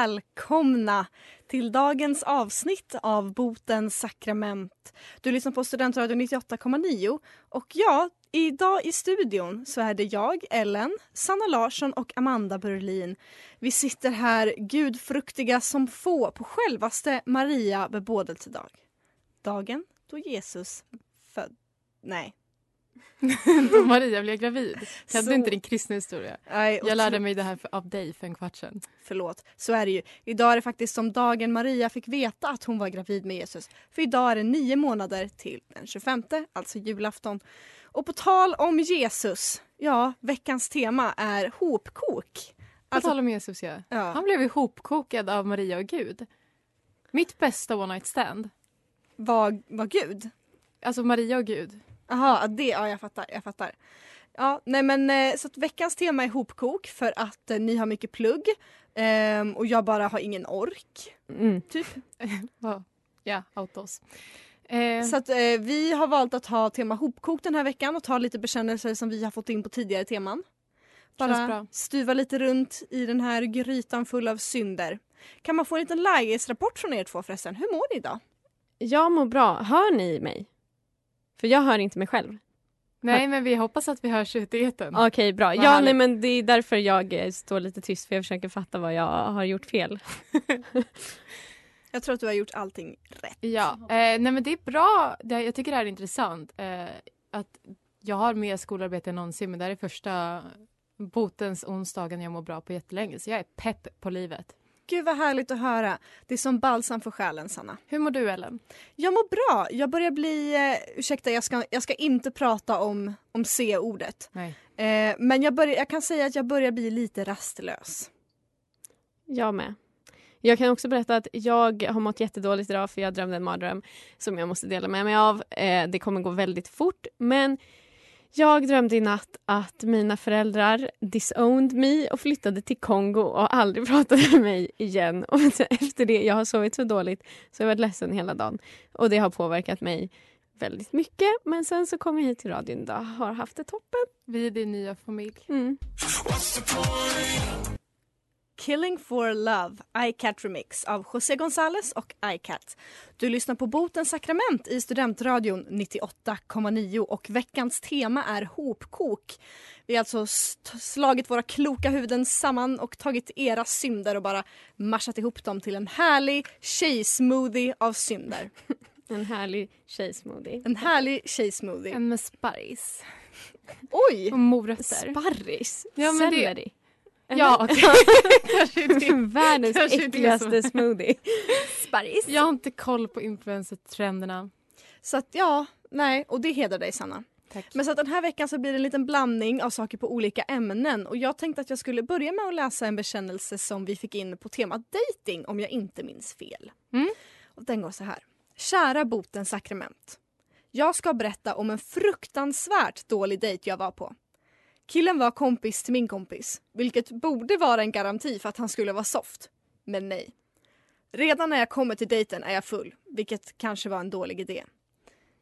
Välkomna till dagens avsnitt av Botens sakrament. Du lyssnar på Studentradion 98,9 och ja, idag i studion så är det jag, Ellen, Sanna Larsson och Amanda Berlin. Vi sitter här gudfruktiga som få på självaste Maria bebådelsedag. Dagen då Jesus född... Nej, Då Maria blev gravid. Kan Så- du inte din kristna historia? Nej, Jag lärde mig det här för- av dig för en kvart sedan. Förlåt, så är det ju. Idag är det faktiskt som dagen Maria fick veta att hon var gravid med Jesus. För idag är det nio månader till den 25, alltså julafton. Och på tal om Jesus, ja, veckans tema är hopkok. På Alltså, tal om Jesus, ja. ja, Han blev ihopkokad av Maria och Gud. Mitt bästa one night stand. var, var Gud. Alltså Maria och Gud. Jaha, det, ja jag fattar, jag fattar. Ja, nej men eh, så att veckans tema är hopkok för att eh, ni har mycket plugg ehm, och jag bara har ingen ork. Mm. Typ. Ja, out oss. Eh, Så att eh, vi har valt att ha tema hopkok den här veckan och ta lite bekännelser som vi har fått in på tidigare teman. Bara stuva lite runt i den här grytan full av synder. Kan man få en liten lägesrapport från er två förresten? Hur mår ni idag? Jag mår bra. Hör ni mig? För jag hör inte mig själv. nej, men vi hoppas att vi hörs ute i etern. Okej, bra. Vad Ja, härligt. nej, men det är därför jag eh, står lite tyst för jag försöker fatta vad jag har gjort fel. Jag tror att du har gjort allting rätt. Ja, eh, nej men det är bra. Det, jag tycker det här är intressant. Eh, att jag har mer skolarbete än någonsin men det här är första botens onsdagen jag mår bra på jättelänge så jag är pepp på livet. Gud vad härligt att höra. Det är som balsam för själen Sanna. Hur mår du Ellen? Jag mår bra. Jag börjar bli, eh, ursäkta jag ska, jag ska inte prata om, om C-ordet. Nej. Eh, men jag, börjar, jag kan säga att jag börjar bli lite rastlös. Jag med. Jag kan också berätta att jag har mått jättedåligt idag för jag drömde en mardröm som jag måste dela med mig av. Eh, det kommer gå väldigt fort men jag drömde i natt att mina föräldrar disowned me och flyttade till Kongo och aldrig pratade med mig igen. Och efter det, jag har sovit så dåligt så jag har varit ledsen hela dagen. Och det har påverkat mig väldigt mycket. Men sen så kom jag hit till radion idag och har haft det toppen. Vi är din nya familj. Mm. Killing for Love, iCat Remix av José González och iCat. Du lyssnar på Botens sakrament i Studentradion 98,9 och veckans tema är hopkok. Vi har alltså slagit våra kloka huvuden samman och tagit era synder och bara marsat ihop dem till en härlig tjejsmoothie av synder. En härlig tjejsmoothie. En härlig tjejsmoothie. En med sparris Oj! och morötter. Sparris? Ja, men det- Selleri? Ja. Världens Kanske äckligaste som- smoothie. Sparris? Jag har inte koll på influencer-trenderna. Så att ja, nej, och det hedrar dig Sanna. Tack. Men så att den här veckan så blir det en liten blandning av saker på olika ämnen och jag tänkte att jag skulle börja med att läsa en bekännelse som vi fick in på temat dating om jag inte minns fel. Mm. Och den går så här. Kära botens sakrament. Jag ska berätta om en fruktansvärt dålig dejt jag var på. Killen var kompis till min kompis, vilket borde vara en garanti för att han skulle vara soft. Men nej. Redan när jag kommer till dejten är jag full, vilket kanske var en dålig idé.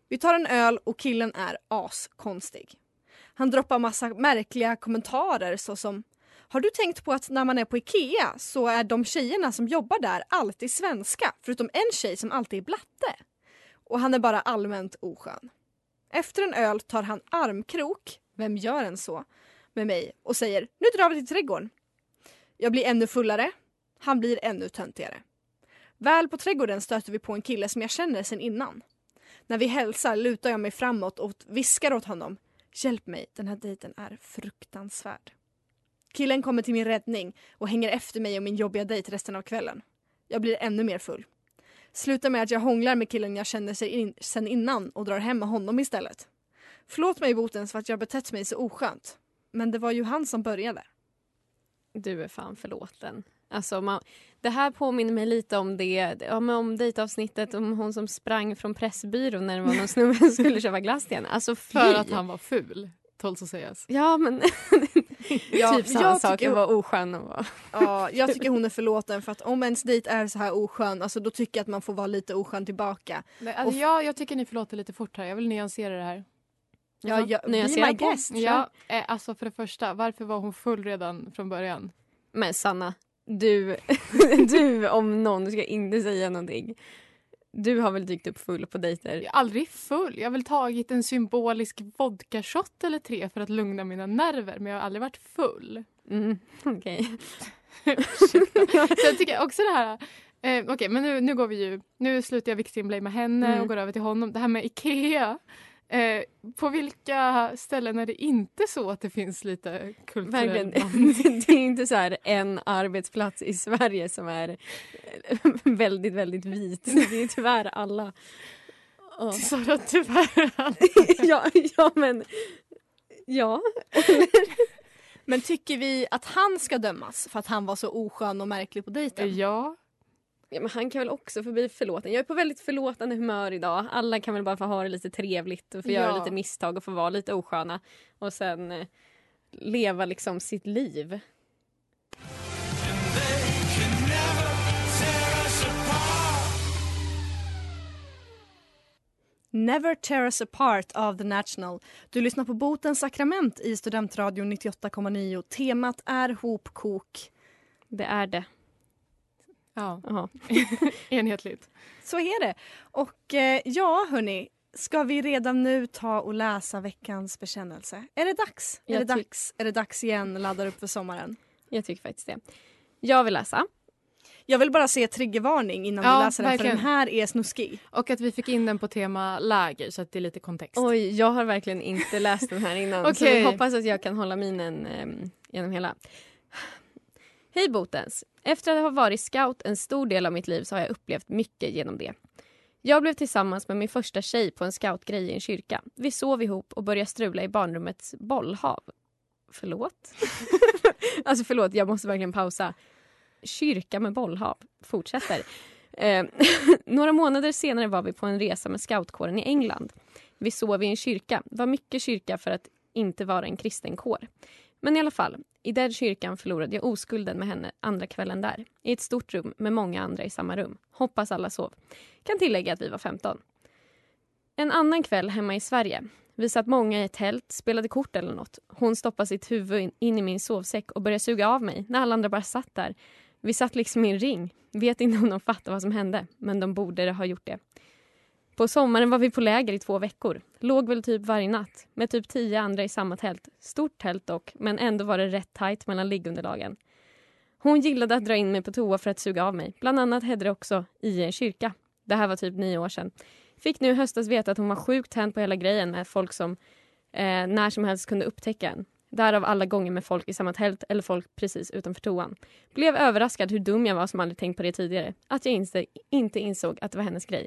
Vi tar en öl och killen är askonstig. Han droppar massa märkliga kommentarer såsom Har du tänkt på att när man är på Ikea så är de tjejerna som jobbar där alltid svenska förutom en tjej som alltid är blatte? Och han är bara allmänt oskön. Efter en öl tar han armkrok, vem gör en så, med mig och säger nu drar vi till trädgården. Jag blir ännu fullare, han blir ännu töntigare. Väl på trädgården stöter vi på en kille som jag känner sedan innan. När vi hälsar lutar jag mig framåt och viskar åt honom. Hjälp mig, den här dejten är fruktansvärd. Killen kommer till min räddning och hänger efter mig och min jobbiga dejt resten av kvällen. Jag blir ännu mer full. Slutar med att jag hånglar med killen jag känner in, sen innan och drar hem med honom istället. Förlåt mig Botens för att jag betett mig så oskönt. Men det var ju han som började. Du är fan förlåten. Alltså, man, det här påminner mig lite om det, men om dejtavsnittet om hon som sprang från Pressbyrån när det var någon snubbe som skulle köpa glass till henne. Alltså fy. För att han var ful, tåls att sägas. Ja men Ja, typ samma jag sak, tycker- vara oskön och vara... Ja, jag tycker hon är förlåten för att om ens dejt är så här oskön, alltså då tycker jag att man får vara lite oskön tillbaka. Nej, Alltså, jag, jag tycker ni förlåter lite fort här. Jag vill nyansera det här. Ja, jag, be nyansera my på. guest. Ja, eh, alltså för det första, varför var hon full redan från början? Men Sanna, du, du om någon ska inte säga någonting. Du har väl dykt upp full på dejter? Jag är aldrig full. Jag har väl tagit en symbolisk vodkashot eller tre för att lugna mina nerver, men jag har aldrig varit full. Mm, Okej. Så jag tycker också det här... Eh, Okej, men nu, nu går vi ju... Nu slutar jag victimblamea henne Mm. och går över till honom. Det här med Ikea. Eh, på vilka ställen är det inte så att det finns lite kulturell Verkligen. Det är inte så här en arbetsplats i Sverige som är väldigt, väldigt vit. Det är tyvärr alla. Ja. Sara, tyvärr. ja, ja, men... Ja. Men tycker vi att han ska dömas för att han var så oskön och märklig på dejten? Ja. Ja, men han kan väl också få bli förlåten. Jag är på väldigt förlåtande humör idag. Alla kan väl bara få ha det lite trevligt och få göra Ja. lite misstag och få vara lite osköna. Och sen eh, leva liksom sitt liv. Never tear us apart av The National. Du lyssnar på Botens sakrament i Studentradion 98,9. Temat är hopkok. Det är det. Ja, enhetligt. Så är det. Och eh, ja, hörni. Ska vi redan nu ta och läsa veckans bekännelse? Är det dags? Är det dags? Är det dags igen? Laddar upp för sommaren. Jag tycker faktiskt det. Jag vill läsa. Jag vill bara se triggervarning innan Ja, du läser den för verkligen. den här är snuskig. Och att vi fick in den på tema läger så att det är lite kontext. Oj, jag har verkligen inte läst den här innan. Så Okej. vi hoppas att jag kan hålla minen um, genom hela. Hej Botens! Efter att ha varit scout en stor del av mitt liv så har jag upplevt mycket genom det. Jag blev tillsammans med min första tjej på en scoutgrej i en kyrka. Vi sov ihop och började strula i barnrummets bollhav. Förlåt? alltså förlåt, jag måste verkligen pausa. Kyrka med bollhav. Fortsätter. Eh, några månader senare var vi på en resa med scoutkåren i England. Vi sov i en kyrka. Det var mycket kyrka för att inte vara en kristen kår. Men i alla fall, i den kyrkan förlorade jag oskulden med henne andra kvällen där. I ett stort rum med många andra i samma rum. Hoppas alla sov. Kan tillägga att vi var 15. En annan kväll hemma i Sverige. Vi satt många i ett tält, spelade kort eller något. Hon stoppade sitt huvud in, in i min sovsäck och började suga av mig när alla andra bara satt där. Vi satt liksom i en ring. Vet inte om de fattade vad som hände, men de borde ha gjort det. På sommaren var vi på läger i två veckor. Låg väl typ varje natt med typ tio andra i samma tält. Stort tält dock, men ändå var det rätt tajt mellan liggunderlagen. Hon gillade att dra in mig på toa för att suga av mig. Bland annat hände det också i en kyrka. Det här var typ nio år sedan. Fick nu i höstas veta att hon var sjukt tänd på hela grejen med folk som eh, när som helst kunde upptäcka en. Därav alla gånger med folk i samma tält eller folk precis utanför toan. Blev överraskad hur dum jag var som aldrig tänkt på det tidigare. Att jag inte, inte insåg att det var hennes grej.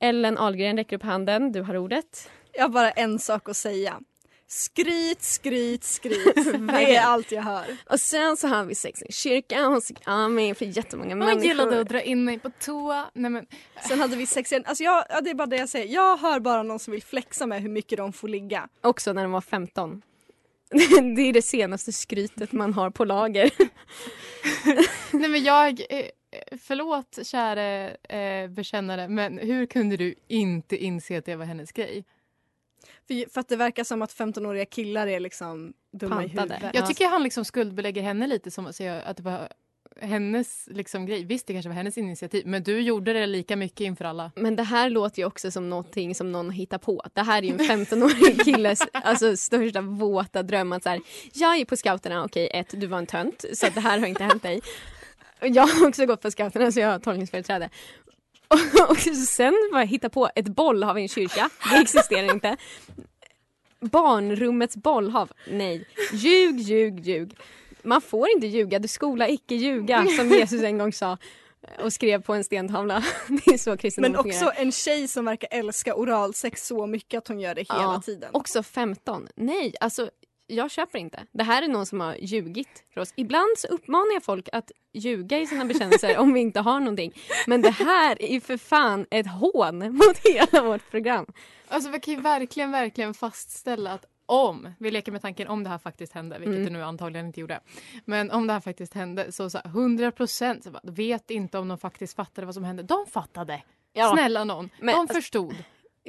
Ellen Ahlgren räcker upp handen. Du har ordet. Jag har bara en sak att säga. Skryt, skryt, skryt. Det är allt jag hör. Och sen så har vi sex i kyrkan. Hon såg av mig för jättemånga Man människor. gillade att dra in mig på toa. Nej, men, Sen hade vi sex igen. Alltså jag, ja, det är bara det jag säger. Jag hör bara någon som vill flexa med hur mycket de får ligga. Också när de var 15. det är det senaste skrytet man har på lager. nej, men jag, eh, förlåt käre eh, bekännare, men hur kunde du inte inse att det var hennes grej? För, för att det verkar som att 15-åriga killar är liksom dumma i Pantade. huvudet. Jag tycker han liksom skuldbelägger henne lite som att säga att det var hennes liksom grej. Visst, det kanske var hennes initiativ, men du gjorde det lika mycket inför alla. Men det här låter ju också som någonting som någon hittar på. Det här är ju en 15-årig killes alltså, största våta dröm. Att så här, jag är på scouterna, okej ett, du var en tönt så det här har inte hänt dig. Jag har också gått på scouterna så jag har tolkningsföreträde. Och, och sen bara hitta på ett bollhav i en kyrka. Det existerar inte. Barnrummets bollhav. Nej. Ljug, ljug, ljug. Man får inte ljuga. Du skola icke ljuga som Jesus en gång sa och skrev på en stentavla. Det är så kristendom Men fungerar. också en tjej som verkar älska oralsex så mycket att hon gör det hela Ja, tiden. Också 15. Nej, alltså jag köper inte. Det här är någon som har ljugit för oss. Ibland så uppmanar jag folk att ljuga i sina bekännelser om vi inte har någonting. Men det här är ju för fan ett hån mot hela vårt program. Alltså vi kan ju verkligen, verkligen fastställa att om, vi leker med tanken om det här faktiskt hände, vilket Mm. det nu antagligen inte gjorde. Men om det här faktiskt hände så, så här, 100 procent vet inte om de faktiskt fattade vad som hände. De fattade! Ja, Snälla någon, Men, de alltså-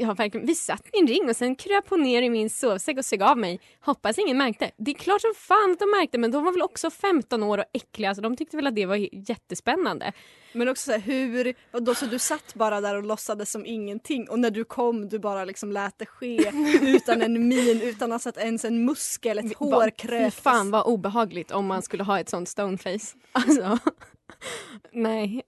förstod. ja, verkligen. Vi satt i en ring och sen kröp hon ner i min sovsäck och sög av mig. Hoppas ingen märkte. Det är klart som fan att de märkte men de var väl också 15 år och äckliga så de tyckte väl att det var jättespännande. Men också så här, hur, vadå, så du satt bara där och låtsades som ingenting och när du kom du bara liksom lät det ske utan en min, utan att ens en muskel, ett hår kröps. fan vad obehagligt om man skulle ha ett sånt stoneface. Alltså, nej.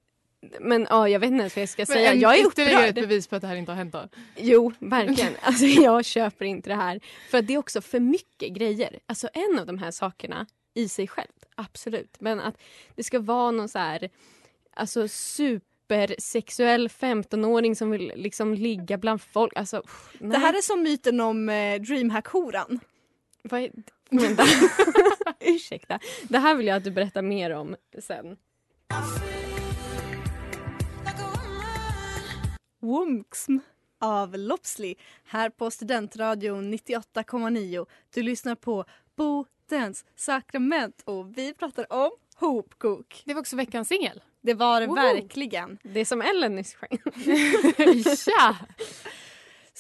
Men ja, jag vet inte ens vad jag ska säga. en Jag är ytterligare ett upprörd. bevis på att det här inte har hänt då. Jo, verkligen. Alltså, jag köper inte det här. För att det är också för mycket grejer. Alltså en av de här sakerna i sig självt, absolut. Men att det ska vara någon så här, alltså supersexuell 15-åring som vill liksom ligga bland folk. Alltså, pff. Det här är som myten om eh, Dreamhack-horan. Vad är... Men det... Ursäkta. Det här vill jag att du berättar mer om sen. Womxm av Lopsley här på Studentradion 98,9. Du lyssnar på Botens sakrament och vi pratar om hopkok. Det var också veckans singel. Det var det Woho! verkligen. Det är som Ellen nyss sjöng. ja!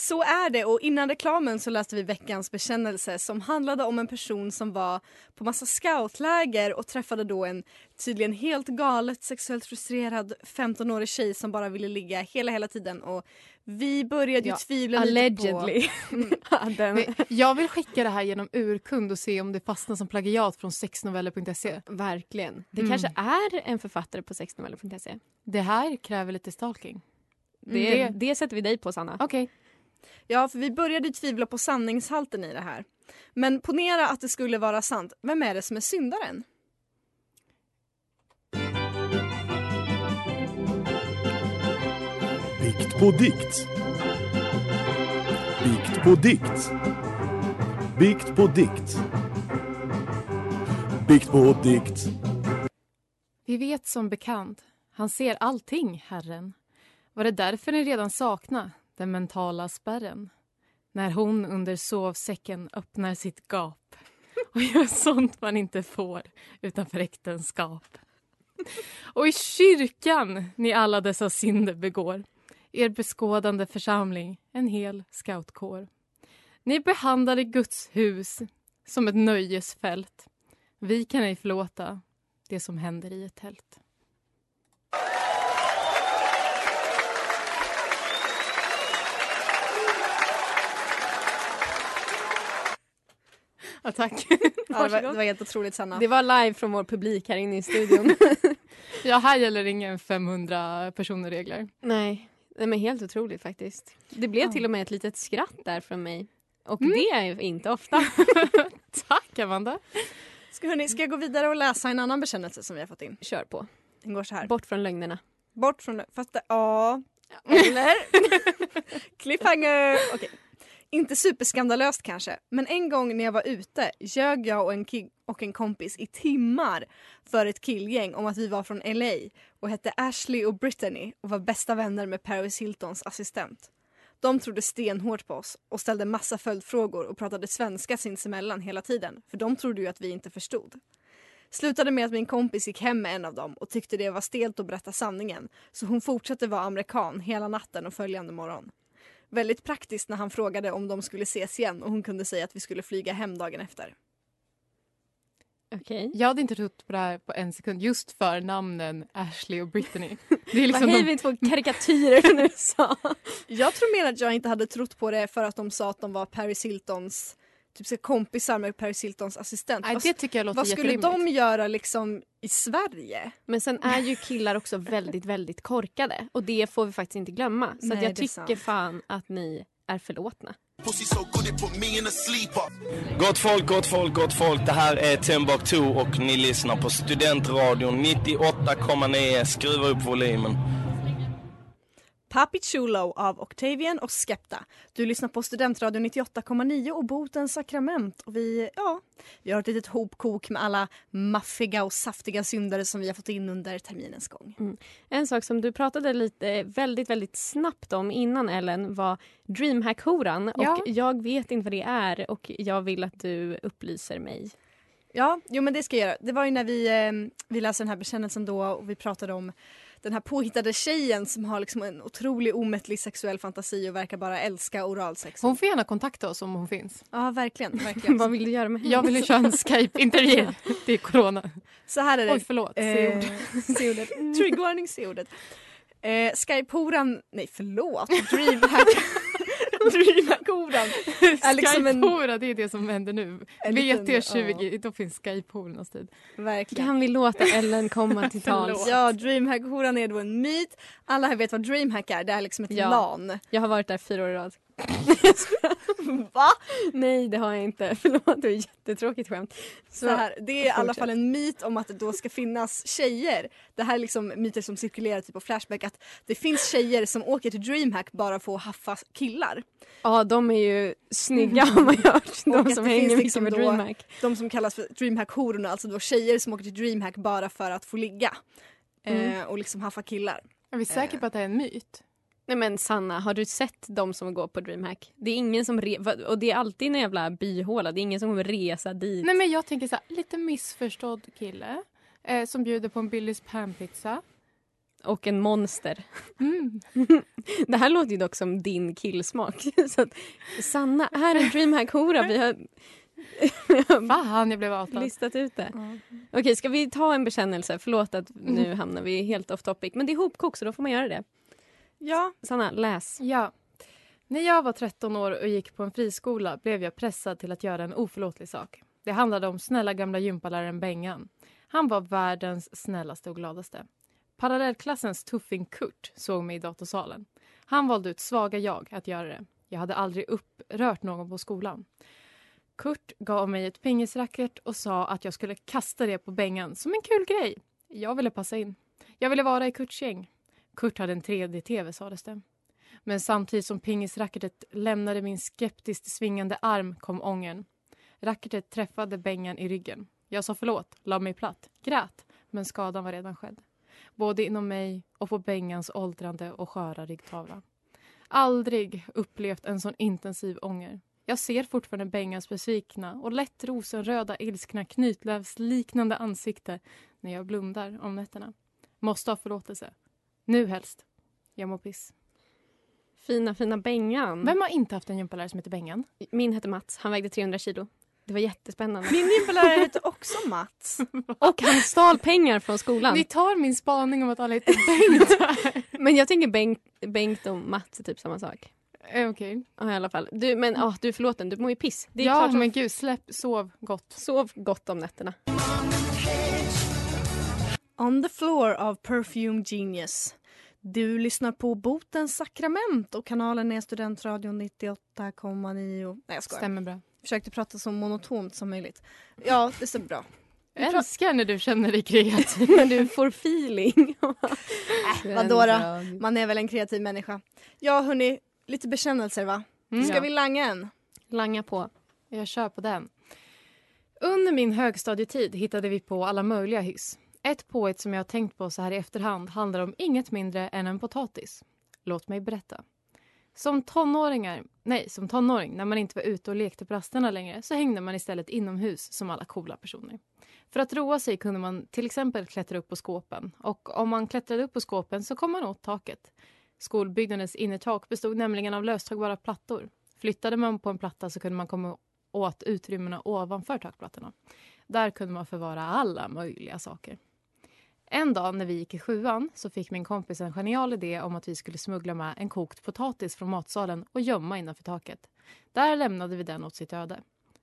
Så är det och innan reklamen så läste vi veckans bekännelse som handlade om en person som var på massa scoutläger och träffade då en tydligen helt galet sexuellt frustrerad 15-årig tjej som bara ville ligga hela hela tiden och vi började ju Ja, tvivla lite på... Allegedly. Den- Men Jag vill skicka det här genom urkund och se om det fastnar som plagiat från sexnoveller.se. Verkligen. Det Mm. kanske är en författare på sexnoveller.se. Det här kräver lite stalking. Det, Mm. det sätter vi dig på, Sanna. Okej. Ja, för vi började tvivla på sanningshalten i det här. Men ponera att det skulle vara sant. Vem är det som är syndaren? Bikt på dikt. Bikt på dikt. Bikt på dikt. Bikt på dikt. Vi vet som bekant, han ser allting, Herren. Var det därför ni redan sakna den mentala spärren? När hon under sovsäcken öppnar sitt gap och gör sånt man inte får utanför äktenskap. Och i kyrkan ni alla dessa synder begår er beskådande församling en hel scoutkår. Ni behandlade Guds hus som ett nöjesfält. Vi kan ej förlåta det som händer i ett tält. Ja, tack. Ja, det, var, det var helt otroligt Sanna. Det var live från vår publik här inne i studion. Ja, här gäller ingen 500 personer-regler. Nej, Nej, men helt otroligt faktiskt. Det blev Ja. till och med ett litet skratt där från mig. Och Mm. det är ju inte ofta. Tack, Amanda. Ska, hörni, ska jag gå vidare och läsa en annan bekännelse som vi har fått in? Kör på. Den går så här. Bort från lögnerna. Bort från det. Fast det, ja. Eller? Cliffhanger! Okej. Inte superskandalöst kanske, men en gång när jag var ute ljög jag och en, och en kompis i timmar för ett killgäng om att vi var från LA och hette Ashley och Brittany och var bästa vänner med Paris Hiltons assistent. De trodde stenhårt på oss och ställde massa följdfrågor och pratade svenska sinsemellan hela tiden för de trodde ju att vi inte förstod. Slutade med att min kompis gick hem med en av dem och tyckte det var stelt att berätta sanningen. Så hon fortsatte vara amerikan hela natten och följande morgon. Väldigt praktiskt när han frågade om de skulle ses igen och hon kunde säga att vi skulle flyga hem dagen efter. Okej. Jag hade inte trott på det här på en sekund just för namnen Ashley och Brittany. Det är liksom Vad de, vi två karikatyrer från USA. Jag tror mer att jag inte hade trott på det för att de sa att de var Paris Hiltons typ så kompisar med Paris Hiltons assistent. nej, Vad- det tycker jag låter Vad skulle de göra liksom i Sverige? Men sen är ju killar också väldigt, väldigt korkade. Och det får vi faktiskt inte glömma. Så Nej, att jag tycker sant. fan att ni är förlåtna. Gott folk, gott folk, gott folk. Det här är Timbuktu och ni lyssnar på Studentradion 98,9. Skruva upp volymen. Papi Chulo av Octavian och Skepta. Du lyssnar på Studentradion 98,9 och Botens sakrament. Och vi, ja, vi har ett litet hopkok med alla maffiga och saftiga syndare som vi har fått in under terminens gång. En sak som du pratade lite väldigt, väldigt snabbt om innan Ellen var Dreamhack-horan. Ja. Och jag vet inte vad det är och jag vill att du upplyser mig. Ja, jo men det ska jag göra. Det var ju när vi, eh, vi läste den här bekännelsen då och vi pratade om den här påhittade tjejen som har liksom en otrolig omättlig sexuell fantasi och verkar bara älska oralsex. Hon får gärna kontakta oss om hon finns. Ja, verkligen. verkligen. vad vill du göra med henne? Jag vill ju köra en Skype-intervju. Det är corona. Så här är det. Oj, förlåt. Eh, C-ord. C-ordet. C-ordet. Eh, Skype-horan, nej förlåt, Dreamhack. Dreamhack-horan är liksom en, Skype-hora, det är det som händer nu. En liten- VT20, då finns Skype-horornas tid. verkligen. Kan vi låta Ellen komma till tals? Ja, Dreamhack-horan är då en myt. Alla här vet vad Dreamhack är, det är liksom ett Ja. LAN. Jag har varit där fyra år i rad. Va? Nej, det har jag inte. Förlåt, det var ett jättetråkigt skämt. Så här, det är i alla fall en myt om att det då ska finnas tjejer. Det här är liksom myter som cirkulerar typ på Flashback att det finns tjejer som åker till Dreamhack bara för att haffa killar. Ja, de är ju snygga har man hört. De som hänger finns mycket liksom med då- DreamHack. De som kallas för Dreamhack-hororna, alltså då tjejer som åker till Dreamhack bara för att få ligga. Mm. Eh, och liksom haffa killar. Är vi säkra på att det är en myt? Nej men Sanna, har du sett de som går på DreamHack? Det är ingen som re- och det är alltid en jävla byhåla. Det är ingen som kommer resa dit. Nej men jag tänker så här, lite missförstådd kille. Eh, som bjuder på en Billys panpizza. Och en monster. Mm. Det här låter ju dock som din killsmak. Så att, Sanna, här är DreamHack-hora. Vi har, Fan, jag blev outad. listat ut det. Okej, ska vi ta en bekännelse? Förlåt att nu hamnar vi helt off topic. Men det är hopkok så då får man göra det. Ja, Sanna, läs. Ja. När jag var 13 år och gick på en friskola blev jag pressad till att göra en oförlåtlig sak. Det handlade om snälla gamla gympaläraren Bengan. Han var världens snällaste och gladaste. Parallellklassens tuffing Kurt såg mig i datorsalen. Han valde ut svaga jag att göra det. Jag hade aldrig upprört någon på skolan. Kurt gav mig ett pingisracket och sa att jag skulle kasta det på Bengan som en kul grej. Jag ville passa in. Jag ville vara i Kurts gäng. Kurt hade en 3D-tv sades det. Men samtidigt som pingisracketet lämnade min skeptiskt svingande arm kom ången. Racketet träffade Bengan i ryggen. Jag sa förlåt, la mig platt, grät, men skadan var redan skedd. Både inom mig och på Bengans åldrande och sköra ryggtavla. Aldrig upplevt en sån intensiv ånger. Jag ser fortfarande Bengans besvikna och lätt rosenröda ilskna knytlövsliknande ansikte när jag blundar om nätterna. Måste ha förlåtelse. Nu helst. Jag mår piss. Fina, fina Bengan. Vem har inte haft en gympalärare som heter Bengan? Min hette Mats. Han vägde 300 kilo. Det var jättespännande. min gympalärare heter också Mats. Och han stal pengar från skolan. Ni tar min spaning om att alla heter Bengt. Men jag tänker Bengt, Bengt och Mats är typ samma sak. Eh, Okej. Ja, i alla fall. Du, men ah, du är förlåten, du mår ju piss. Det är Ja, som men gud, släpp, sov gott. Sov gott om nätterna. On the floor av Perfume Genius. Du lyssnar på Botens sakrament och kanalen är Studentradion 98,9. Nej jag skojar. Stämmer bra. Försökte prata så monotont som möjligt. Ja, det stämmer bra. Jag älskar när du känner dig kreativ. Men du får feeling. Äh, vadå då? Man är väl en kreativ människa. Ja hörni, lite bekännelser va? Mm. Ska vi langa en? Langa på. Jag kör på den. Under min högstadietid hittade vi på alla möjliga hyss. Ett påhitt som jag har tänkt på så här i efterhand handlar om inget mindre än en potatis. Låt mig berätta. Som tonåringar, nej som tonåring när man inte var ute och lekte på rasterna längre så hängde man istället inomhus som alla coola personer. För att roa sig kunde man till exempel klättra upp på skåpen och om man klättrade upp på skåpen så kom man åt taket. Skolbyggnadens innertak bestod nämligen av löstagbara plattor. Flyttade man på en platta så kunde man komma åt utrymmena ovanför takplattorna. Där kunde man förvara alla möjliga saker. En dag när vi gick i sjuan så fick min kompis en genial idé om att vi skulle smuggla med en kokt potatis från matsalen och gömma innanför taket. Där lämnade vi den åt sitt öde.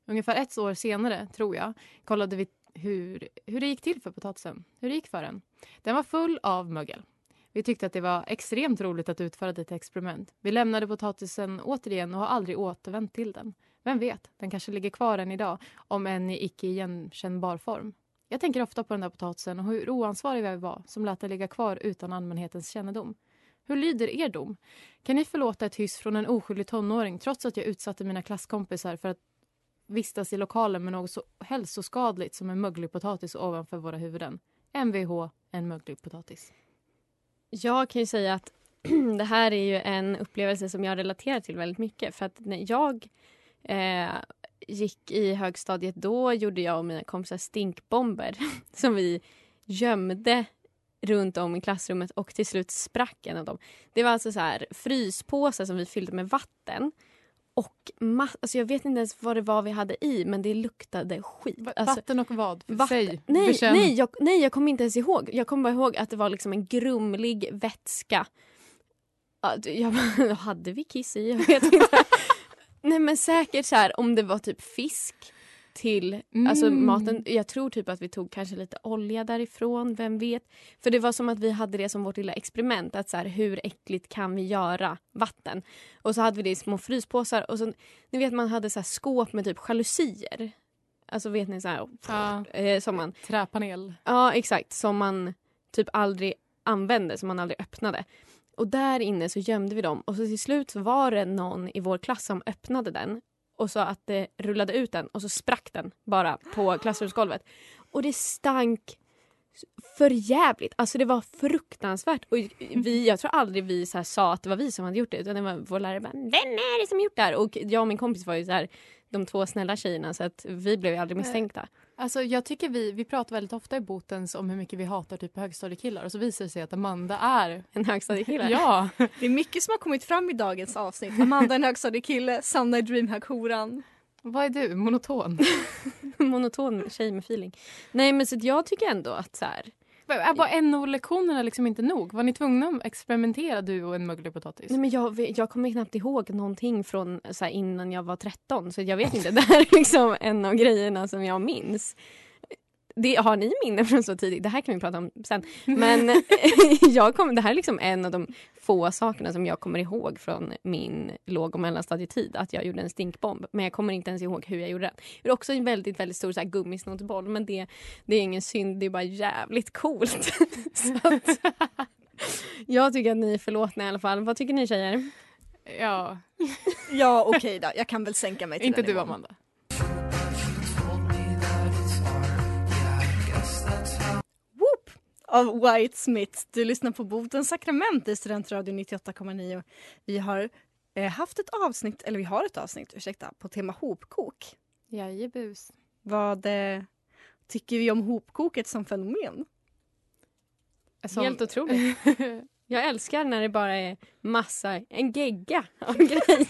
Ungefär ett år senare, tror jag, kollade vi hur, hur det gick till för potatisen. Hur det gick för den. Den var full av mögel. Vi tyckte att det var extremt roligt att utföra detta experiment. Vi lämnade potatisen återigen och har aldrig återvänt till den. Vem vet, den kanske ligger kvar än idag, om än i icke igenkännbar form. Jag tänker ofta på den där potatisen och hur oansvarig vi var som lät den ligga kvar utan allmänhetens kännedom. Hur lyder er dom? Kan ni förlåta ett hyss från en oskyldig tonåring trots att jag utsatte mina klasskompisar för att vistas i lokalen med något så hälsoskadligt som en möglig potatis ovanför våra huvuden? Mvh, en möglig potatis. Jag kan ju säga att det här är ju en upplevelse som jag relaterar till väldigt mycket. För att när jag eh, gick i högstadiet då gjorde jag och mina kompisar stinkbomber som vi gömde runt om i klassrummet och till slut sprack en av dem. Det var alltså så här fryspåsar som vi fyllde med vatten. Och ma- alltså jag vet inte ens vad det var vi hade i men det luktade skit. Alltså, Vatten och vad? vatten- Säg. Nej, Bekänn. nej, jag, nej, jag kommer inte ens ihåg. Jag kommer bara ihåg att det var liksom en grumlig vätska. Jag bara, hade vi kiss i? Jag vet inte. Nej men säkert så här om det var typ fisk till alltså Mm. maten. Jag tror typ att vi tog kanske lite olja därifrån, vem vet. För det var som att vi hade det som vårt lilla experiment. Att så här, hur äckligt kan vi göra vatten? Och så hade vi det i små fryspåsar. Och så, ni vet man hade så här skåp med typ jalusier. Alltså vet ni så här, Ja, eh, som man träpanel. Ja, exakt. Som man typ aldrig använde, som man aldrig öppnade. Och där inne så gömde vi dem och så till slut var det någon i vår klass som öppnade den och sa att det rullade ut den och så sprack den bara på klassrumsgolvet. Och det stank för jävligt. Alltså det var fruktansvärt. Och vi, jag tror aldrig vi så sa att det var vi som hade gjort det utan det var vår lärare bara “Vem är det som gjort det här?” Och jag och min kompis var ju så här de två snälla tjejerna så att vi blev aldrig misstänkta. Alltså, jag tycker vi, vi pratar väldigt ofta i Botens om hur mycket vi hatar typ högstadiekillar och så visar det sig att Amanda är... En högstadiekille. Ja, Det är mycket som har kommit fram i dagens avsnitt. Amanda är en högstadiekille, Sanna är dreamhack-horan. vad är du? Monoton? monoton tjej med feeling. Nej men så jag tycker ändå att så här, Äh, äh, var NO-lektionerna liksom inte nog? Var ni tvungna att experimentera du och en möglig potatis? nej men jag, jag kommer knappt ihåg någonting från så här, innan jag var 13 så jag vet inte. Det här är liksom en av grejerna som jag minns. Det, har ni minnen från så tidigt? Det här kan vi prata om sen. Men jag kom, det här är liksom en av de få sakerna som jag kommer ihåg från min låg och mellanstadietid. Att jag gjorde en stinkbomb. Men jag kommer inte ens ihåg hur jag gjorde den. Jag gjorde också en väldigt, väldigt stor så här, gummisnoddboll. Men det, det är ingen synd, det är bara jävligt coolt. så att, jag tycker att ni är förlåtna i alla fall. Vad tycker ni tjejer? Ja, Ja okej då, jag kan väl sänka mig till inte den du nivån. Amanda. Av White Smith. Du lyssnar på Botens sakrament i Studentradio 98,9. Vi har eh, haft ett avsnitt, eller vi har ett avsnitt, ursäkta, på tema hopkok. Jajebus. Vad eh, tycker vi om hopkoket som fenomen? Som- Helt otroligt. Jag älskar när det bara är massa, en gegga av grejer.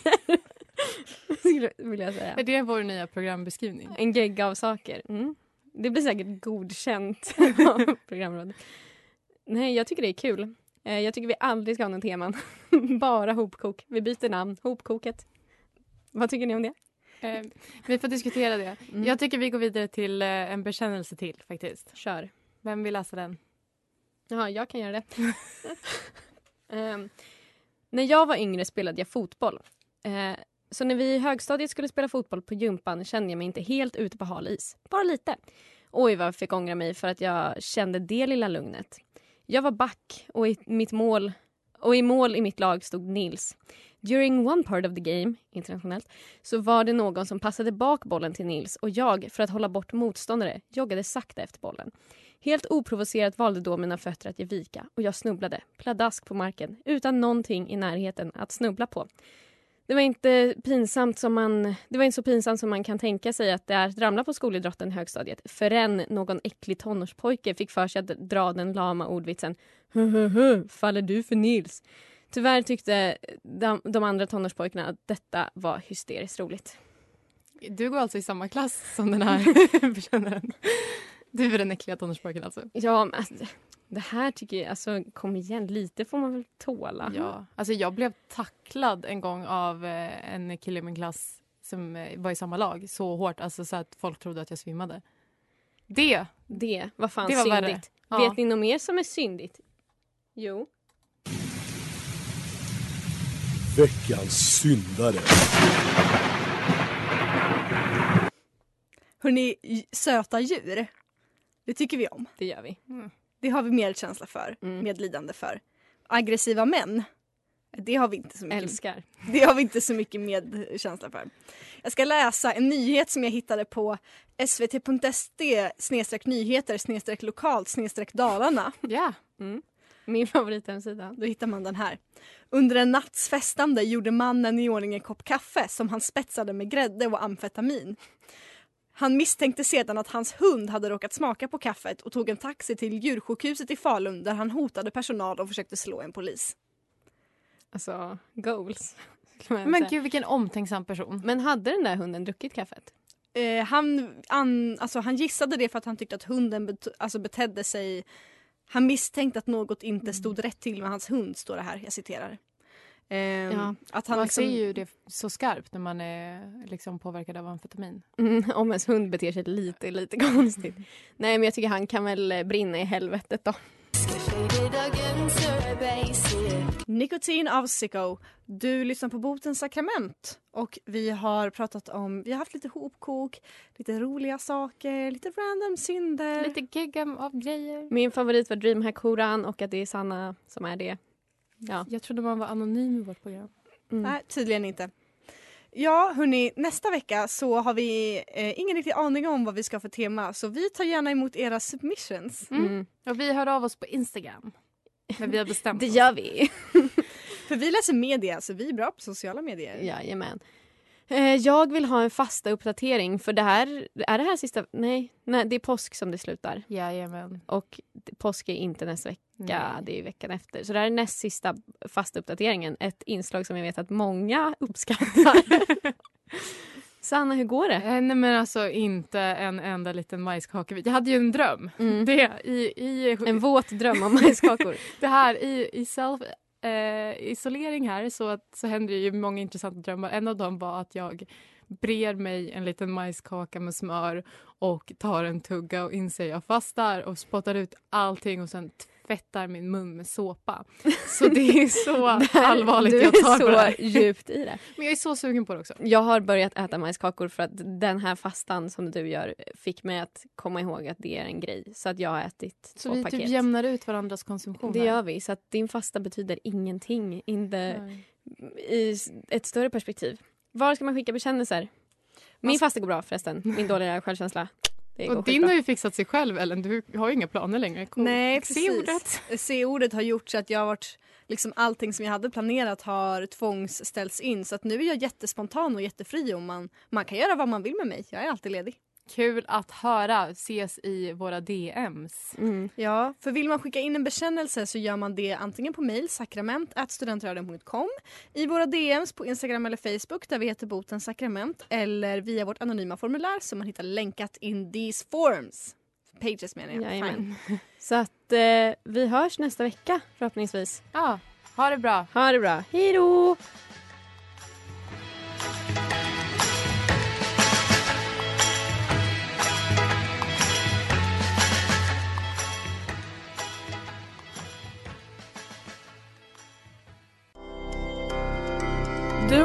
Skulle vilja Är säga. det vår nya programbeskrivning? En gegga av saker. Mm. Det blir säkert godkänt av programrådet. Nej, jag tycker det är kul. Eh, Jag tycker vi aldrig ska ha någon teman. Bara hopkok. Vi byter namn. Hopkoket. Vad tycker ni om det? Eh, vi får diskutera det. Mm. Jag tycker vi går vidare till eh, en bekännelse till faktiskt. Kör. Vem vill läsa den? Ja, jag kan göra det. Ehm, när jag var yngre spelade jag fotboll. Eh, så när vi i högstadiet skulle spela fotboll på gympan kände jag mig inte helt ute på hal is. Bara lite. Oj, vad jag fick ångra mig för att jag kände det lilla lugnet. Jag var back och i mitt mål och i mål i mitt lag stod Nils. During one part of the game, internationellt, så var det någon som passade bak bollen till Nils och jag, för att hålla bort motståndare, joggade sakta efter bollen. Helt oprovocerat valde då mina fötter att ge vika och jag snubblade pladask på marken utan någonting i närheten att snubbla på. Det var inte pinsamt som man, det var inte så pinsamt som man kan tänka sig att det är att ramla på skolidrotten i högstadiet förrän någon äcklig tonårspojke fick för sig att dra den lama ordvitsen hu, faller du för Nils? Tyvärr tyckte de, de andra tonårspojkarna att detta var hysteriskt roligt. Du går alltså i samma klass som den här personen? Du är den äckliga tonårspojken alltså? Ja, men alltså, det här tycker jag, alltså kom igen, lite får man väl tåla. Ja, alltså jag blev tacklad en gång av eh, en kille i min klass som eh, var i samma lag så hårt alltså så att folk trodde att jag svimmade. Det! Det, vad fan Det var värre. syndigt. Ja. Vet ni något mer som är syndigt? Jo. Veckans syndare. Hörni, söta djur. Det tycker vi om. Det gör vi. Det har vi medkänsla för, Mm. medlidande för. Aggressiva män, det har vi inte så mycket. Älskar. Det har vi inte så mycket medkänsla för. Jag ska läsa en nyhet som jag hittade på svt.se snedstreck nyheter snedstreck lokalt snedstreck Dalarna. Ja. Mm. Min favorithemsida. Då hittar man den här. Under en natts festande gjorde mannen i ordning en kopp kaffe som han spetsade med grädde och amfetamin. Han misstänkte sedan att hans hund hade råkat smaka på kaffet och tog en taxi till djursjukhuset i Falun där han hotade personal och försökte slå en polis. Alltså, goals. Men gud vilken omtänksam person. Men hade den där hunden druckit kaffet? Eh, han, an, alltså, han gissade det för att han tyckte att hunden bet, alltså, betedde sig... Han misstänkte att något inte stod rätt till med hans hund, står det här. Jag citerar. Eh, Ja, att han man liksom, ser ju det så skarpt när man är liksom påverkad av amfetamin. Mm, om ens hund beter sig lite, lite konstigt. Nej, men jag tycker han kan väl eh, brinna i helvetet då. Nikotin av Sicko. Du lyssnar på Botens sakrament och vi har pratat om, vi har haft lite hopkok, lite roliga saker, lite random synder. Lite geggam av grejer. Min favorit var Dreamhack-horan och att det är Sanna som är det. Ja. Jag trodde man var anonym i vårt program. Mm. Nej, tydligen inte. Ja, hörni, nästa vecka så har vi eh, ingen riktig aning om vad vi ska ha för tema så vi tar gärna emot era submissions. Mm. Och vi hör av oss på Instagram. Men vi har bestämt Det oss. gör vi. För vi läser media så vi är bra på sociala medier. Jajamän. Eh, Jag vill ha en fasta uppdatering för det här, är det här sista, nej, nej det är påsk som det slutar. Jajamän. Och påsk är inte nästa vecka, Nej. det är veckan efter. Så det här är näst sista fasta uppdateringen. Ett inslag som jag vet att många uppskattar. Sanna, hur går det? Eh, Nej men alltså inte en enda liten majskakebit. Jag hade ju en dröm. Mm. Det i, i En våt dröm om majskakor. det här i, i self eh, isolering här så, att, så händer det ju många intressanta drömmar. En av dem var att jag brer mig en liten majskaka med smör och tar en tugga och inser jag fastar och spottar ut allting och sen tvättar min mun med såpa. Så det är så allvarligt du jag tar är på det så här. djupt i det. Men jag är så sugen på det också. Jag har börjat äta majskakor för att den här fastan som du gör fick mig att komma ihåg att det är en grej. Så att jag har ätit Så två vi paket. typ jämnar ut varandras konsumtion. det här. gör vi. Så att din fasta betyder ingenting inte i ett större perspektiv. Var ska man skicka bekännelser? Min fasta går bra förresten. Min dåliga självkänsla. Och din har ju fixat sig själv Ellen. Du har ju inga planer längre. Cool. Nej, Se precis. ordet. C-ordet har gjort så att jag har varit, liksom allting som jag hade planerat har tvångsställts in. Så att nu är jag jättespontan och jättefri och man, man kan göra vad man vill med mig. Jag är alltid ledig. Kul att höra. Ses i våra DMs. Mm. Ja, för vill man skicka in en bekännelse så gör man det antingen på mejl sakrament.studentradion.com i våra DMs på Instagram eller Facebook där vi heter Botens sakrament eller via vårt anonyma formulär som man hittar länkat in these forms. Pages menar jag. Jajamän. Så att eh, vi hörs nästa vecka förhoppningsvis. Ja, ha det bra. Ha det bra. Hej då!